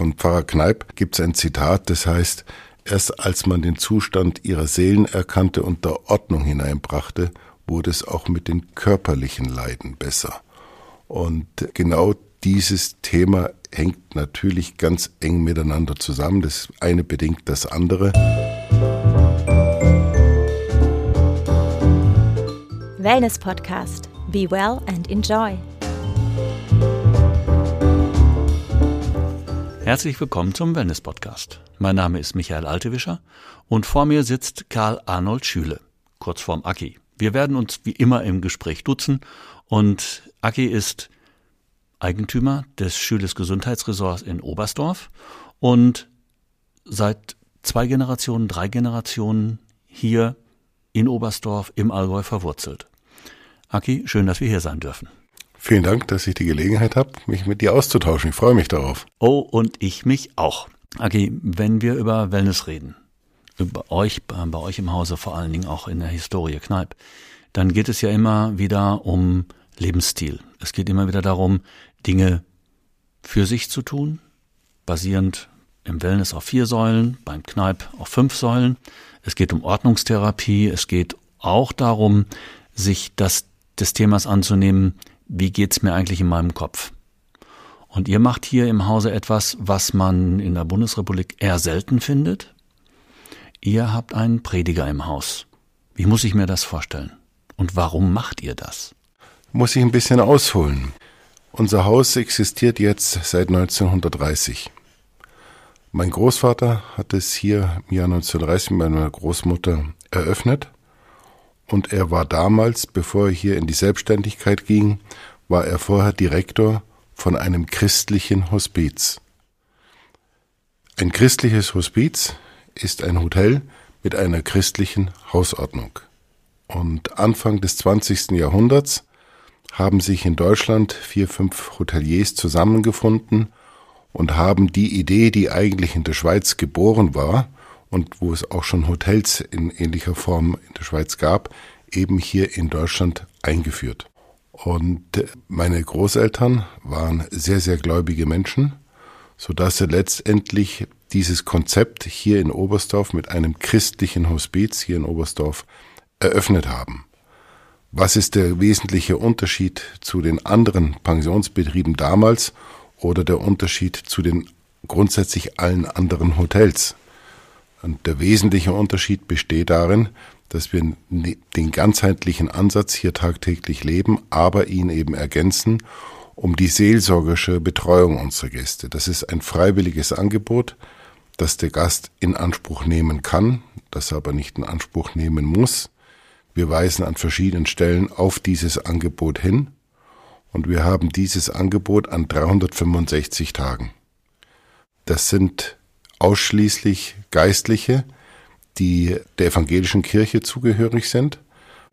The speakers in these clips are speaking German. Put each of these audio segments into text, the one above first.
von Pfarrer Kneip gibt es ein Zitat, das heißt, erst als man den Zustand ihrer Seelen erkannte und der Ordnung hineinbrachte, wurde es auch mit den körperlichen Leiden besser. Und genau dieses Thema hängt natürlich ganz eng miteinander zusammen. Das eine bedingt das andere. Wellness Podcast. Be well and enjoy. Herzlich willkommen zum Wellness Podcast. Mein Name ist Michael Altewischer und vor mir sitzt Karl Arnold Schüle, kurz vorm Aki. Wir werden uns wie immer im Gespräch duzen und Aki ist Eigentümer des Schüles Gesundheitsresorts in Oberstdorf und seit zwei Generationen, drei Generationen hier in Oberstdorf im Allgäu verwurzelt. Aki, schön, dass wir hier sein dürfen. Vielen Dank, dass ich die Gelegenheit habe, mich mit dir auszutauschen. Ich freue mich darauf. Oh, und ich mich auch. Aki, wenn wir über Wellness reden, über euch, bei euch im Hause, vor allen Dingen auch in der Historie Kneipp, dann geht es ja immer wieder um Lebensstil. Es geht immer wieder darum, Dinge für sich zu tun, basierend im Wellness auf vier Säulen, beim Kneipp auf fünf Säulen. Es geht um Ordnungstherapie, es geht auch darum, sich das des Themas anzunehmen, wie geht's mir eigentlich in meinem Kopf? Und ihr macht hier im Hause etwas, was man in der Bundesrepublik eher selten findet. Ihr habt einen Prediger im Haus. Wie muss ich mir das vorstellen? Und warum macht ihr das? Muss ich ein bisschen ausholen. Unser Haus existiert jetzt seit 1930. Mein Großvater hat es hier im Jahr 1930 mit meiner Großmutter eröffnet und er war damals, bevor er hier in die Selbstständigkeit ging, war er vorher Direktor von einem christlichen Hospiz. Ein christliches Hospiz ist ein Hotel mit einer christlichen Hausordnung. Und Anfang des 20. Jahrhunderts haben sich in Deutschland vier, fünf Hoteliers zusammengefunden und haben die Idee, die eigentlich in der Schweiz geboren war, und wo es auch schon Hotels in ähnlicher Form in der Schweiz gab, eben hier in Deutschland eingeführt. Und äh, meine Großeltern waren sehr, sehr gläubige Menschen, so dass sie letztendlich dieses Konzept hier in Oberstdorf mit einem christlichen Hospiz hier in Oberstdorf eröffnet haben. Was ist der wesentliche Unterschied zu den anderen Pensionsbetrieben damals oder der Unterschied zu den grundsätzlich allen anderen Hotels? Und der wesentliche Unterschied besteht darin, dass wir ne, den ganzheitlichen Ansatz hier tagtäglich leben, aber ihn eben ergänzen um die seelsorgerische Betreuung unserer Gäste. Das ist ein freiwilliges Angebot, das der Gast in Anspruch nehmen kann, das er aber nicht in Anspruch nehmen muss. Wir weisen an verschiedenen Stellen auf dieses Angebot hin und wir haben dieses Angebot an 365 Tagen. Das sind ausschließlich Geistliche, die der evangelischen Kirche zugehörig sind.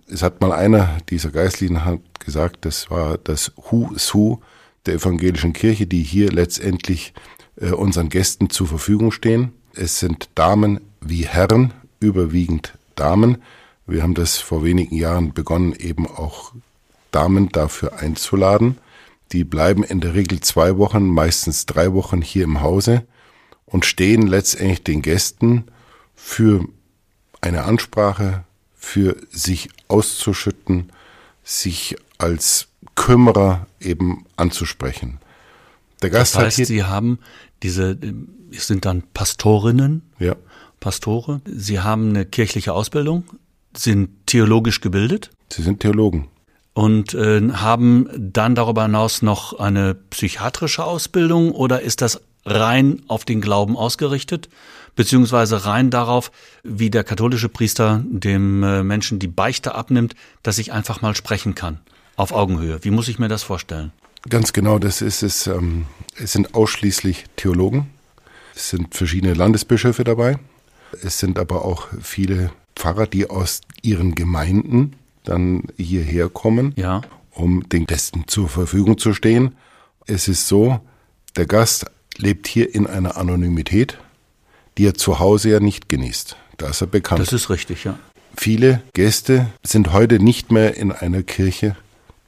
Es hat mal einer dieser Geistlichen hat gesagt, das war das Who's Who der evangelischen Kirche, die hier letztendlich äh, unseren Gästen zur Verfügung stehen. Es sind Damen wie Herren, überwiegend Damen. Wir haben das vor wenigen Jahren begonnen, eben auch Damen dafür einzuladen. Die bleiben in der Regel zwei Wochen, meistens drei Wochen hier im Hause und stehen letztendlich den Gästen für eine Ansprache, für sich auszuschütten, sich als Kümmerer eben anzusprechen. Der Gast das heißt, hat Sie haben diese, sind dann Pastorinnen, ja. Pastore. Sie haben eine kirchliche Ausbildung, sind theologisch gebildet. Sie sind Theologen. Und äh, haben dann darüber hinaus noch eine psychiatrische Ausbildung oder ist das rein auf den Glauben ausgerichtet? beziehungsweise rein darauf, wie der katholische Priester dem äh, Menschen die Beichte abnimmt, dass ich einfach mal sprechen kann. Auf Augenhöhe. Wie muss ich mir das vorstellen? Ganz genau, das ist es. Ähm, es sind ausschließlich Theologen. Es sind verschiedene Landesbischöfe dabei. Es sind aber auch viele Pfarrer, die aus ihren Gemeinden dann hierher kommen, ja. um den Gästen zur Verfügung zu stehen. Es ist so, der Gast lebt hier in einer Anonymität die er zu Hause ja nicht genießt. Da ist er bekannt. Das ist richtig, ja. Viele Gäste sind heute nicht mehr in einer Kirche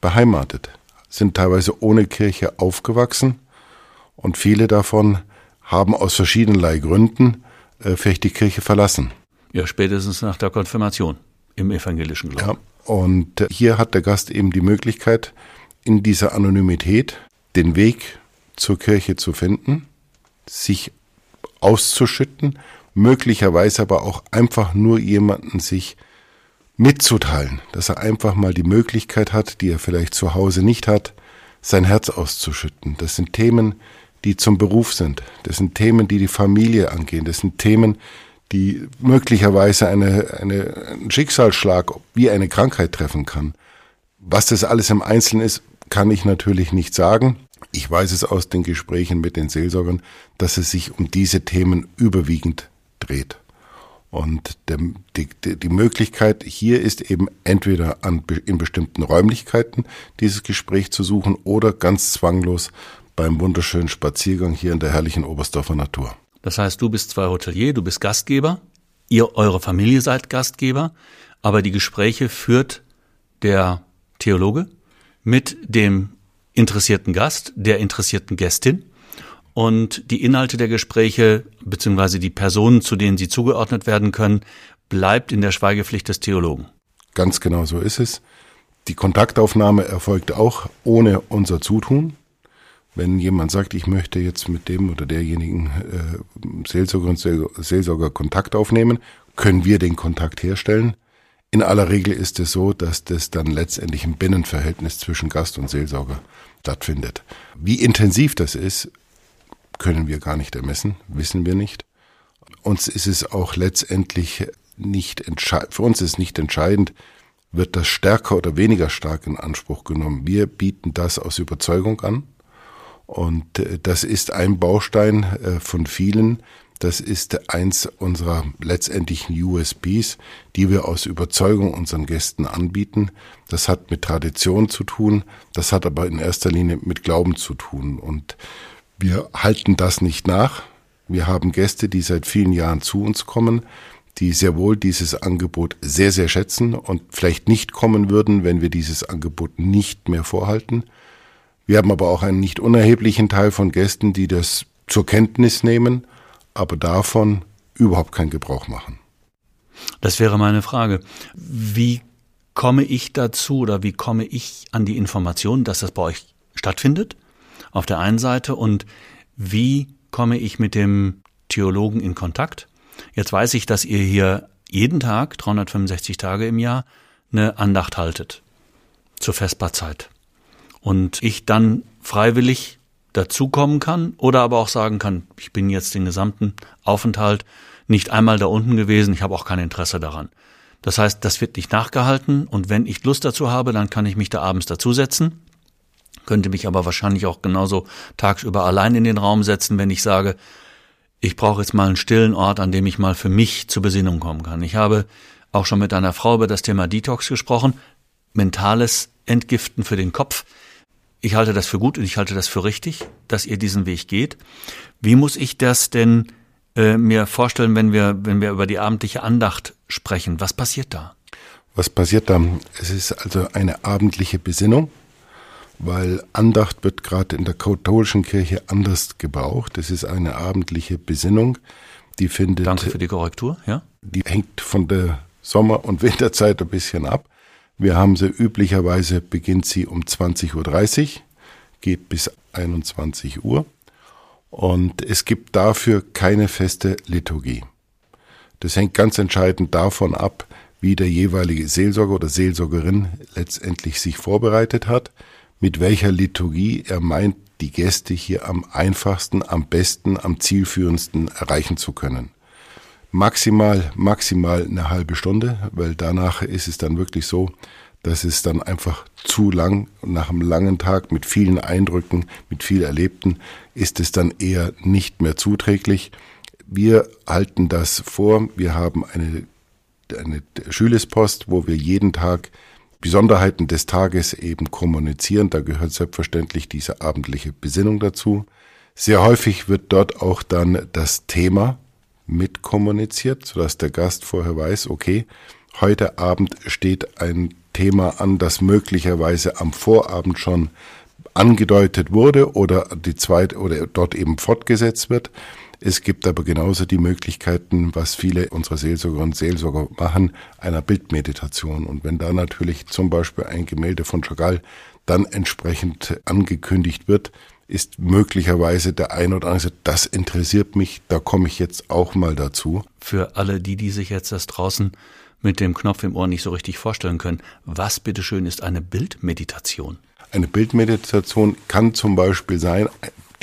beheimatet, sind teilweise ohne Kirche aufgewachsen und viele davon haben aus verschiedenerlei Gründen äh, vielleicht die Kirche verlassen. Ja, spätestens nach der Konfirmation im evangelischen Glauben. Ja, und äh, hier hat der Gast eben die Möglichkeit, in dieser Anonymität den Weg zur Kirche zu finden, sich auszuschütten, möglicherweise aber auch einfach nur jemanden sich mitzuteilen, dass er einfach mal die Möglichkeit hat, die er vielleicht zu Hause nicht hat, sein Herz auszuschütten. Das sind Themen, die zum Beruf sind. Das sind Themen, die die Familie angehen. Das sind Themen, die möglicherweise eine, eine, einen Schicksalsschlag wie eine Krankheit treffen kann. Was das alles im Einzelnen ist, kann ich natürlich nicht sagen. Ich weiß es aus den Gesprächen mit den Seelsorgern, dass es sich um diese Themen überwiegend dreht. Und der, die, die Möglichkeit hier ist eben entweder an, in bestimmten Räumlichkeiten dieses Gespräch zu suchen oder ganz zwanglos beim wunderschönen Spaziergang hier in der herrlichen Oberstdorfer Natur. Das heißt, du bist zwar Hotelier, du bist Gastgeber, ihr, eure Familie seid Gastgeber, aber die Gespräche führt der Theologe mit dem interessierten Gast, der interessierten Gästin und die Inhalte der Gespräche beziehungsweise die Personen, zu denen sie zugeordnet werden können, bleibt in der Schweigepflicht des Theologen. Ganz genau so ist es. Die Kontaktaufnahme erfolgt auch ohne unser Zutun. Wenn jemand sagt, ich möchte jetzt mit dem oder derjenigen äh, Seelsorger und Seelsorger Kontakt aufnehmen, können wir den Kontakt herstellen. In aller Regel ist es so, dass das dann letztendlich ein Binnenverhältnis zwischen Gast und Seelsorger stattfindet. Wie intensiv das ist, können wir gar nicht ermessen, wissen wir nicht. Uns ist es auch letztendlich nicht entscheidend, für uns ist nicht entscheidend, wird das stärker oder weniger stark in Anspruch genommen. Wir bieten das aus Überzeugung an. Und äh, das ist ein Baustein äh, von vielen. Das ist eins unserer letztendlichen USBs, die wir aus Überzeugung unseren Gästen anbieten. Das hat mit Tradition zu tun, das hat aber in erster Linie mit Glauben zu tun. Und wir halten das nicht nach. Wir haben Gäste, die seit vielen Jahren zu uns kommen, die sehr wohl dieses Angebot sehr, sehr schätzen und vielleicht nicht kommen würden, wenn wir dieses Angebot nicht mehr vorhalten. Wir haben aber auch einen nicht unerheblichen Teil von Gästen, die das zur Kenntnis nehmen, aber davon überhaupt keinen Gebrauch machen. Das wäre meine Frage. Wie komme ich dazu oder wie komme ich an die Information, dass das bei euch stattfindet? auf der einen Seite und wie komme ich mit dem Theologen in Kontakt? Jetzt weiß ich, dass ihr hier jeden Tag, 365 Tage im Jahr, eine Andacht haltet zur Vesperzeit. Und ich dann freiwillig dazukommen kann oder aber auch sagen kann, ich bin jetzt den gesamten Aufenthalt nicht einmal da unten gewesen, ich habe auch kein Interesse daran. Das heißt, das wird nicht nachgehalten und wenn ich Lust dazu habe, dann kann ich mich da abends dazusetzen könnte mich aber wahrscheinlich auch genauso tagsüber allein in den Raum setzen, wenn ich sage, ich brauche jetzt mal einen stillen Ort, an dem ich mal für mich zur Besinnung kommen kann. Ich habe auch schon mit einer Frau über das Thema Detox gesprochen, mentales Entgiften für den Kopf. Ich halte das für gut und ich halte das für richtig, dass ihr diesen Weg geht. Wie muss ich das denn äh, mir vorstellen, wenn wir, wenn wir über die abendliche Andacht sprechen? Was passiert da? Was passiert da? Es ist also eine abendliche Besinnung weil Andacht wird gerade in der katholischen Kirche anders gebraucht. Es ist eine abendliche Besinnung, die findet. Danke für die Korrektur, ja. Die hängt von der Sommer- und Winterzeit ein bisschen ab. Wir haben sie üblicherweise beginnt sie um 20.30 Uhr, geht bis 21 Uhr. Und es gibt dafür keine feste Liturgie. Das hängt ganz entscheidend davon ab, wie der jeweilige Seelsorger oder Seelsorgerin letztendlich sich vorbereitet hat mit welcher Liturgie er meint, die Gäste hier am einfachsten, am besten, am zielführendsten erreichen zu können. Maximal, maximal eine halbe Stunde, weil danach ist es dann wirklich so, dass es dann einfach zu lang, nach einem langen Tag mit vielen Eindrücken, mit viel Erlebten, ist es dann eher nicht mehr zuträglich. Wir halten das vor. Wir haben eine, eine Schülerspost, wo wir jeden Tag Besonderheiten des Tages eben kommunizieren. Da gehört selbstverständlich diese abendliche Besinnung dazu. Sehr häufig wird dort auch dann das Thema mit kommuniziert, sodass der Gast vorher weiß, okay, heute Abend steht ein Thema an, das möglicherweise am Vorabend schon angedeutet wurde oder die zweite oder dort eben fortgesetzt wird. Es gibt aber genauso die Möglichkeiten, was viele unserer Seelsorgerinnen und Seelsorger machen, einer Bildmeditation. Und wenn da natürlich zum Beispiel ein Gemälde von Chagall dann entsprechend angekündigt wird, ist möglicherweise der ein oder andere, das interessiert mich, da komme ich jetzt auch mal dazu. Für alle die, die sich jetzt das draußen mit dem Knopf im Ohr nicht so richtig vorstellen können, was bitteschön ist eine Bildmeditation? Eine Bildmeditation kann zum Beispiel sein,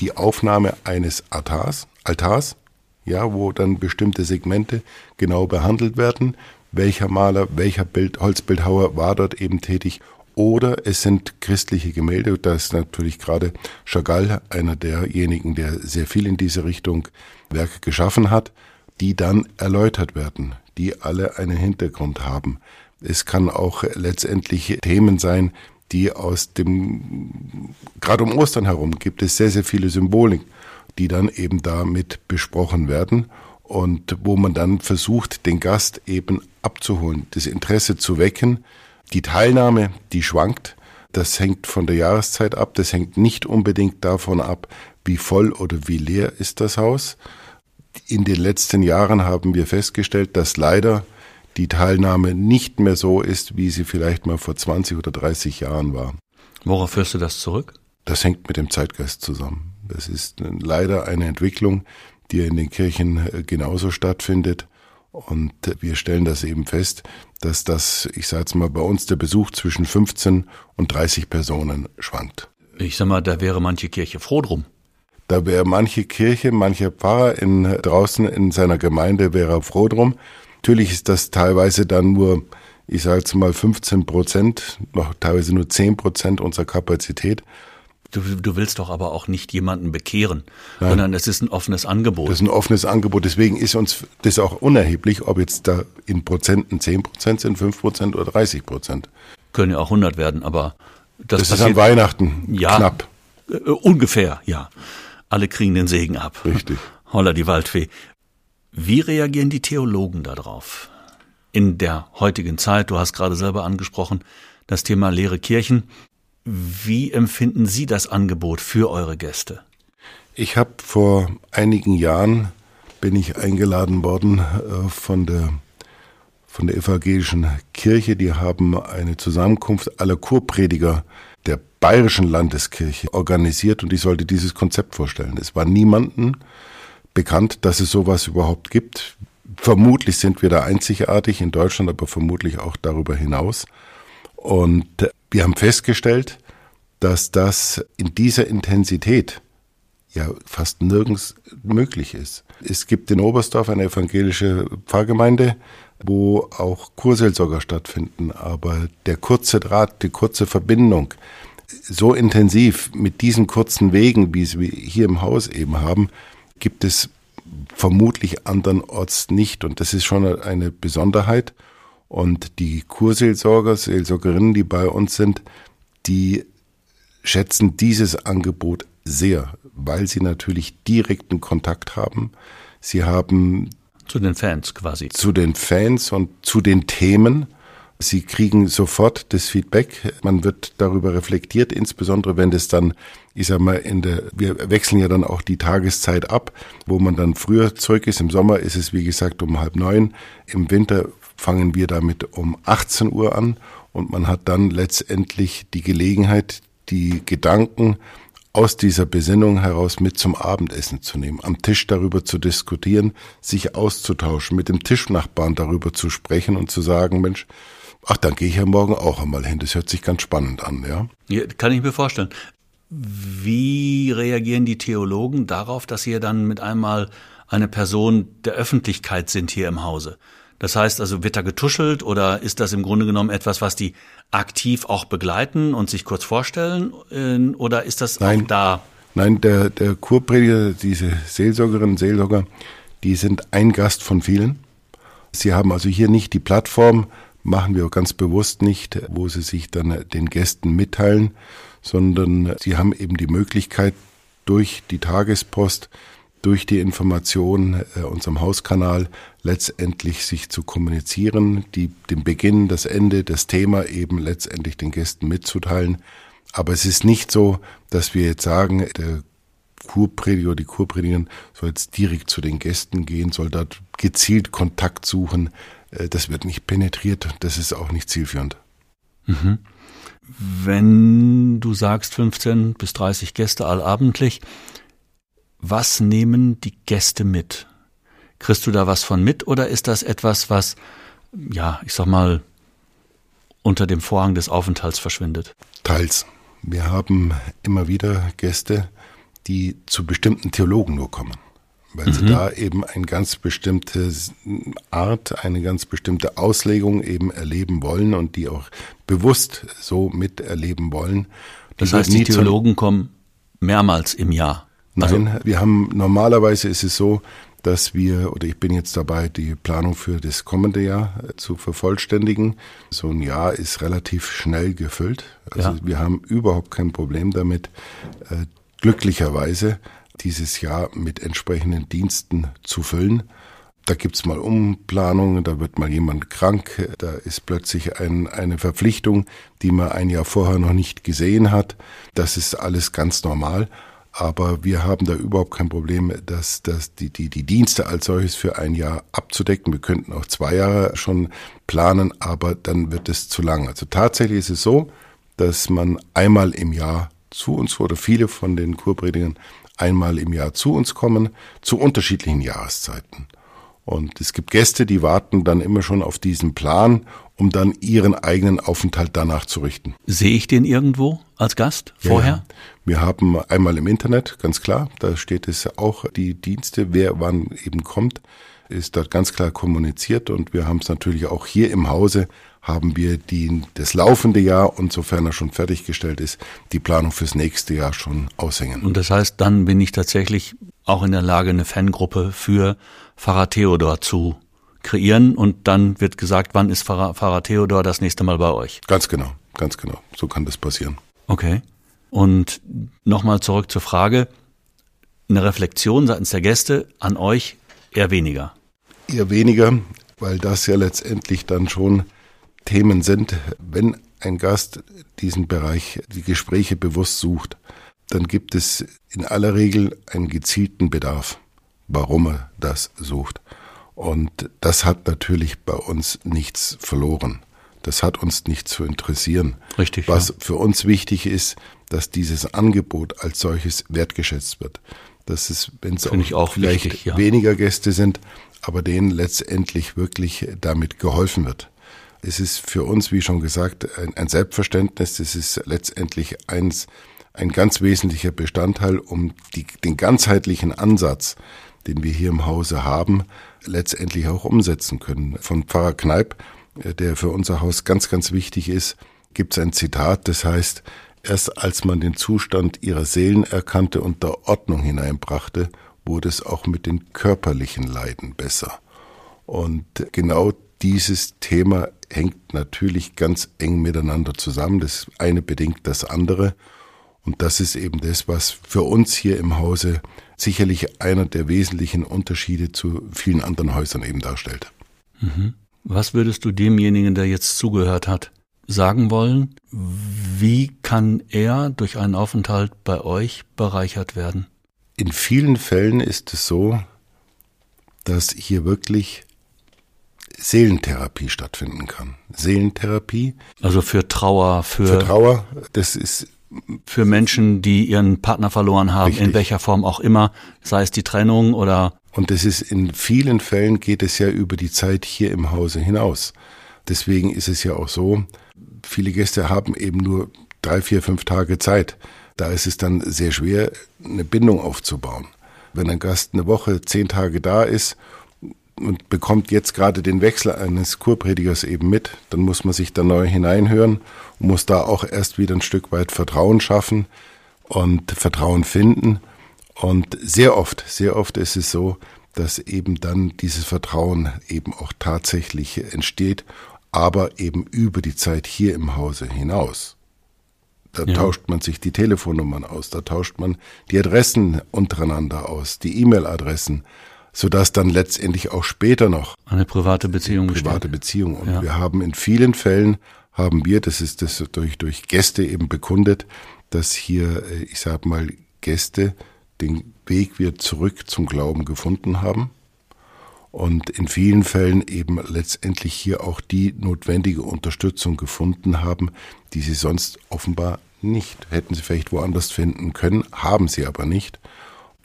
die Aufnahme eines Altars, Altars, ja, wo dann bestimmte Segmente genau behandelt werden. Welcher Maler, welcher Bild, Holzbildhauer war dort eben tätig oder es sind christliche Gemälde. Da ist natürlich gerade Chagall einer derjenigen, der sehr viel in diese Richtung Werke geschaffen hat, die dann erläutert werden, die alle einen Hintergrund haben. Es kann auch letztendlich Themen sein, die aus dem, gerade um Ostern herum gibt es sehr, sehr viele Symbolik, die dann eben damit besprochen werden und wo man dann versucht, den Gast eben abzuholen, das Interesse zu wecken, die Teilnahme, die schwankt. Das hängt von der Jahreszeit ab. Das hängt nicht unbedingt davon ab, wie voll oder wie leer ist das Haus. In den letzten Jahren haben wir festgestellt, dass leider die Teilnahme nicht mehr so ist, wie sie vielleicht mal vor 20 oder 30 Jahren war. Worauf führst du das zurück? Das hängt mit dem Zeitgeist zusammen. Das ist leider eine Entwicklung, die in den Kirchen äh, genauso stattfindet. Und wir stellen das eben fest, dass das, ich sage jetzt mal, bei uns der Besuch zwischen 15 und 30 Personen schwankt. Ich sag mal, da wäre manche Kirche froh drum. Da wäre manche Kirche, mancher Pfarrer in, draußen in seiner Gemeinde wäre froh drum. Natürlich ist das teilweise dann nur, ich sage jetzt mal 15 Prozent, noch teilweise nur 10 Prozent unserer Kapazität. Du, du willst doch aber auch nicht jemanden bekehren, Nein. sondern es ist ein offenes Angebot. Das ist ein offenes Angebot. Deswegen ist uns das auch unerheblich, ob jetzt da in Prozenten 10 Prozent sind, 5 Prozent oder 30 Prozent. Können ja auch 100 werden, aber das, das ist an Weihnachten ja, knapp. Äh, ungefähr, ja. Alle kriegen den Segen ab. Richtig. Holla die Waldfee. Wie reagieren die Theologen darauf? In der heutigen Zeit, du hast gerade selber angesprochen, das Thema leere Kirchen. Wie empfinden Sie das Angebot für eure Gäste? Ich habe vor einigen Jahren bin ich eingeladen worden äh, von der von der evangelischen Kirche. Die haben eine Zusammenkunft aller Kurprediger der bayerischen Landeskirche organisiert und ich sollte dieses Konzept vorstellen. Es war niemanden bekannt, dass es sowas überhaupt gibt. Vermutlich sind wir da einzigartig in Deutschland, aber vermutlich auch darüber hinaus. Und wir haben festgestellt, dass das in dieser Intensität ja fast nirgends möglich ist. Es gibt in Oberstdorf eine evangelische Pfarrgemeinde, wo auch Kurseelsorger stattfinden, aber der kurze Draht, die kurze Verbindung so intensiv mit diesen kurzen Wegen, wie wir hier im Haus eben haben, gibt es vermutlich andernorts nicht und das ist schon eine Besonderheit. Und die Kurseelsorger, Seelsorgerinnen, die bei uns sind, die schätzen dieses Angebot sehr, weil sie natürlich direkten Kontakt haben. Sie haben zu den Fans quasi. Zu den Fans und zu den Themen. Sie kriegen sofort das Feedback. Man wird darüber reflektiert, insbesondere wenn das dann, ich sag mal, in der, wir wechseln ja dann auch die Tageszeit ab, wo man dann früher zurück ist. Im Sommer ist es, wie gesagt, um halb neun. Im Winter fangen wir damit um 18 Uhr an und man hat dann letztendlich die Gelegenheit, die Gedanken aus dieser Besinnung heraus mit zum Abendessen zu nehmen, am Tisch darüber zu diskutieren, sich auszutauschen, mit dem Tischnachbarn darüber zu sprechen und zu sagen, Mensch, ach, dann gehe ich ja morgen auch einmal hin. Das hört sich ganz spannend an, ja. ja kann ich mir vorstellen. Wie reagieren die Theologen darauf, dass ihr dann mit einmal eine Person der Öffentlichkeit sind hier im Hause? Das heißt also, wird da getuschelt oder ist das im Grunde genommen etwas, was die aktiv auch begleiten und sich kurz vorstellen? Äh, oder ist das Nein. auch da? Nein, der, der Kurprediger, diese Seelsorgerinnen und Seelsorger, die sind ein Gast von vielen. Sie haben also hier nicht die Plattform, machen wir auch ganz bewusst nicht, wo sie sich dann den Gästen mitteilen, sondern sie haben eben die Möglichkeit, durch die Tagespost durch die Information äh, unserem Hauskanal letztendlich sich zu kommunizieren, die, den Beginn, das Ende, das Thema eben letztendlich den Gästen mitzuteilen. Aber es ist nicht so, dass wir jetzt sagen, der Kurprediger, die Kurpredigerin soll jetzt direkt zu den Gästen gehen, soll dort gezielt Kontakt suchen. Äh, das wird nicht penetriert, das ist auch nicht zielführend. Mhm. Wenn du sagst 15 bis 30 Gäste allabendlich, was nehmen die Gäste mit? Kriegst du da was von mit oder ist das etwas, was, ja, ich sag mal, unter dem Vorhang des Aufenthalts verschwindet? Teils. Wir haben immer wieder Gäste, die zu bestimmten Theologen nur kommen, weil mhm. sie da eben eine ganz bestimmte Art, eine ganz bestimmte Auslegung eben erleben wollen und die auch bewusst so miterleben wollen. Das heißt, die Theologen kommen mehrmals im Jahr. Nein, also, wir haben normalerweise ist es so, dass wir, oder ich bin jetzt dabei, die Planung für das kommende Jahr äh, zu vervollständigen. So ein Jahr ist relativ schnell gefüllt. Also ja. wir haben überhaupt kein Problem damit, äh, glücklicherweise dieses Jahr mit entsprechenden Diensten zu füllen. Da gibt's mal Umplanungen, da wird mal jemand krank, da ist plötzlich ein, eine Verpflichtung, die man ein Jahr vorher noch nicht gesehen hat. Das ist alles ganz normal. Aber wir haben da überhaupt kein Problem, dass, dass die, die, die Dienste als solches für ein Jahr abzudecken. Wir könnten auch zwei Jahre schon planen, aber dann wird es zu lang. Also tatsächlich ist es so, dass man einmal im Jahr zu uns oder viele von den Kurpredigern einmal im Jahr zu uns kommen, zu unterschiedlichen Jahreszeiten. Und es gibt Gäste, die warten dann immer schon auf diesen Plan, um dann ihren eigenen Aufenthalt danach zu richten. Sehe ich den irgendwo als Gast vorher? Ja, wir haben einmal im Internet, ganz klar, da steht es auch die Dienste, wer wann eben kommt, ist dort ganz klar kommuniziert und wir haben es natürlich auch hier im Hause haben wir die, das laufende Jahr und sofern er schon fertiggestellt ist, die Planung fürs nächste Jahr schon aushängen. Und das heißt, dann bin ich tatsächlich auch in der Lage, eine Fangruppe für Pfarrer Theodor zu kreieren und dann wird gesagt, wann ist Pfarrer, Pfarrer Theodor das nächste Mal bei euch? Ganz genau, ganz genau. So kann das passieren. Okay. Und nochmal zurück zur Frage, eine Reflexion seitens der Gäste an euch eher weniger. Eher weniger, weil das ja letztendlich dann schon Themen sind. Wenn ein Gast diesen Bereich, die Gespräche bewusst sucht, dann gibt es in aller Regel einen gezielten Bedarf, warum er das sucht. Und das hat natürlich bei uns nichts verloren. Das hat uns nicht zu interessieren. Richtig. Was ja. für uns wichtig ist, dass dieses Angebot als solches wertgeschätzt wird. Das ist, wenn es auch, auch, vielleicht wichtig, ja. weniger Gäste sind, aber denen letztendlich wirklich damit geholfen wird. Es ist für uns, wie schon gesagt, ein, ein Selbstverständnis. Das ist letztendlich eins, ein ganz wesentlicher Bestandteil, um die, den ganzheitlichen Ansatz, den wir hier im Hause haben, letztendlich auch umsetzen können. Von Pfarrer Kneip, äh, der für unser Haus ganz, ganz wichtig ist, gibt es ein Zitat, das heißt, erst als man den Zustand ihrer Seelen erkannte und der Ordnung hineinbrachte, wurde es auch mit den körperlichen Leiden besser. Und genau dieses Thema hängt natürlich ganz eng miteinander zusammen. Das eine bedingt das andere. Und das ist eben das, was für uns hier im Hause sicherlich einer der wesentlichen Unterschiede zu vielen anderen Häusern eben darstellt. Mhm. Was würdest du demjenigen, der jetzt zugehört hat, sagen wollen? Wie kann er durch einen Aufenthalt bei euch bereichert werden? In vielen Fällen ist es so, dass hier wirklich Seelentherapie stattfinden kann. Seelentherapie. Also für Trauer, für, für Trauer, das ist für Menschen, die ihren Partner verloren haben, richtig. in welcher Form auch immer, sei es die Trennung oder und das ist in vielen Fällen geht es ja über die Zeit hier im Hause hinaus. Deswegen ist es ja auch so, viele Gäste haben eben nur drei, vier, fünf Tage Zeit. Da ist es dann sehr schwer, eine Bindung aufzubauen. Wenn ein Gast eine Woche, zehn Tage da ist und bekommt jetzt gerade den Wechsel eines Kurpredigers eben mit, dann muss man sich da neu hineinhören und muss da auch erst wieder ein Stück weit Vertrauen schaffen und Vertrauen finden. Und sehr oft, sehr oft ist es so, dass eben dann dieses Vertrauen eben auch tatsächlich entsteht, aber eben über die Zeit hier im Hause hinaus. Da ja. tauscht man sich die Telefonnummern aus, da tauscht man die Adressen untereinander aus, die E-Mail-Adressen sodass dann letztendlich auch später noch eine private Beziehung private Beziehung. Und ja. wir haben in vielen Fällen haben wir, das ist das durch, durch Gäste eben bekundet, dass hier, äh, ich sag mal, Gäste den Weg wieder zurück zum Glauben gefunden haben. Und in vielen Fällen eben letztendlich hier auch die notwendige Unterstützung gefunden haben, die sie sonst offenbar nicht hätten sie vielleicht woanders finden können, haben sie aber nicht,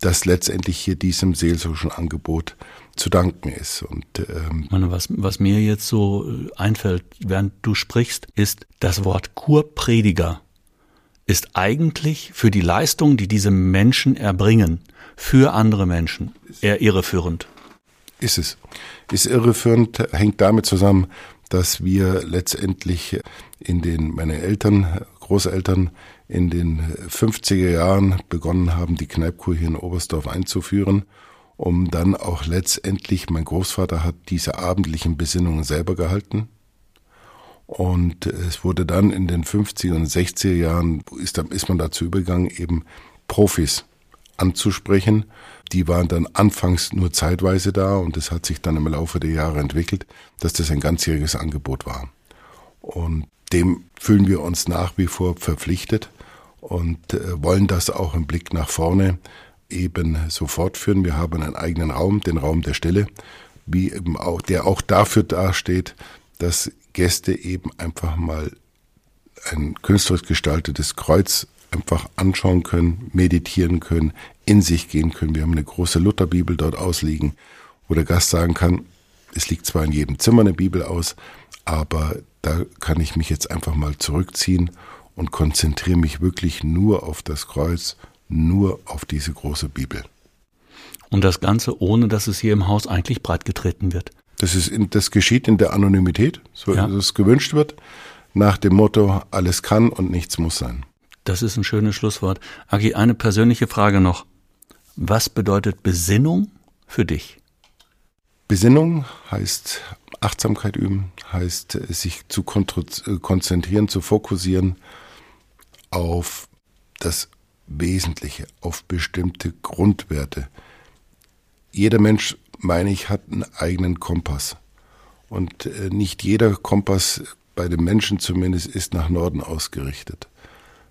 dass letztendlich hier diesem seelsorgischen Angebot zu danken ist. Und ähm, was, was mir jetzt so äh, einfällt, während du sprichst, ist das Wort Kurprediger ist eigentlich für die Leistung, die diese Menschen erbringen, für andere Menschen, eher irreführend. Ist es. Ist irreführend, hängt damit zusammen, dass wir letztendlich in den, meine Eltern, Großeltern in den 50er Jahren begonnen haben, die Kneipkur hier in Oberstdorf einzuführen, um dann auch letztendlich, mein Großvater hat diese abendlichen Besinnungen selber gehalten, und es wurde dann in den 50er und 60er Jahren, ist, ist man dazu übergegangen, eben Profis anzusprechen. Die waren dann anfangs nur zeitweise da und es hat sich dann im Laufe der Jahre entwickelt, dass das ein ganzjähriges Angebot war. Und dem fühlen wir uns nach wie vor verpflichtet und äh, wollen das auch im Blick nach vorne eben so fortführen. Wir haben einen eigenen Raum, den Raum der Stille, wie eben auch, der auch dafür dasteht, dass Gäste eben einfach mal ein künstlerisch gestaltetes Kreuz einfach anschauen können, meditieren können, in sich gehen können. Wir haben eine große Lutherbibel dort ausliegen, wo der Gast sagen kann, es liegt zwar in jedem Zimmer eine Bibel aus, aber da kann ich mich jetzt einfach mal zurückziehen und konzentriere mich wirklich nur auf das Kreuz, nur auf diese große Bibel. Und das Ganze, ohne dass es hier im Haus eigentlich breitgetreten wird. Das, ist in, das geschieht in der Anonymität, so ja. es gewünscht wird, nach dem Motto, alles kann und nichts muss sein. Das ist ein schönes Schlusswort. Agi, eine persönliche Frage noch. Was bedeutet Besinnung für dich? Besinnung heißt Achtsamkeit üben, heißt sich zu konzentrieren, zu fokussieren auf das Wesentliche, auf bestimmte Grundwerte. Jeder Mensch meine ich, hat einen eigenen Kompass. Und äh, nicht jeder Kompass, bei den Menschen zumindest, ist nach Norden ausgerichtet.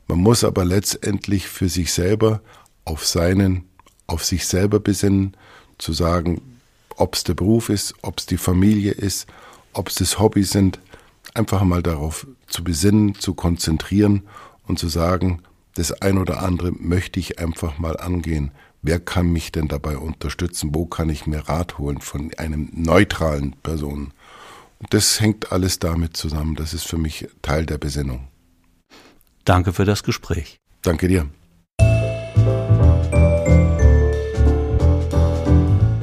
Man muss aber letztendlich für sich selber auf seinen, auf sich selber besinnen, zu sagen, ob es der Beruf ist, ob es die Familie ist, ob es das Hobby sind, einfach mal darauf zu besinnen, zu konzentrieren und zu sagen, das ein oder andere möchte ich einfach mal angehen wer kann mich denn dabei unterstützen, wo kann ich mir Rat holen von einem neutralen Person. Und das hängt alles damit zusammen, das ist für mich Teil der Besinnung. Danke für das Gespräch. Danke dir.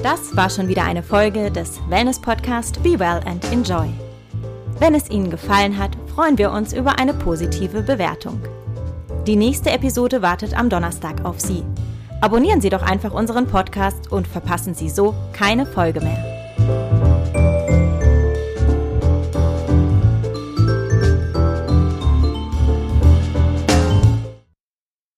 Das war schon wieder eine Folge des Wellness Podcast Be Well and Enjoy. Wenn es Ihnen gefallen hat, freuen wir uns über eine positive Bewertung. Die nächste Episode wartet am Donnerstag auf Sie. Abonnieren Sie doch einfach unseren Podcast und verpassen Sie so keine Folge mehr.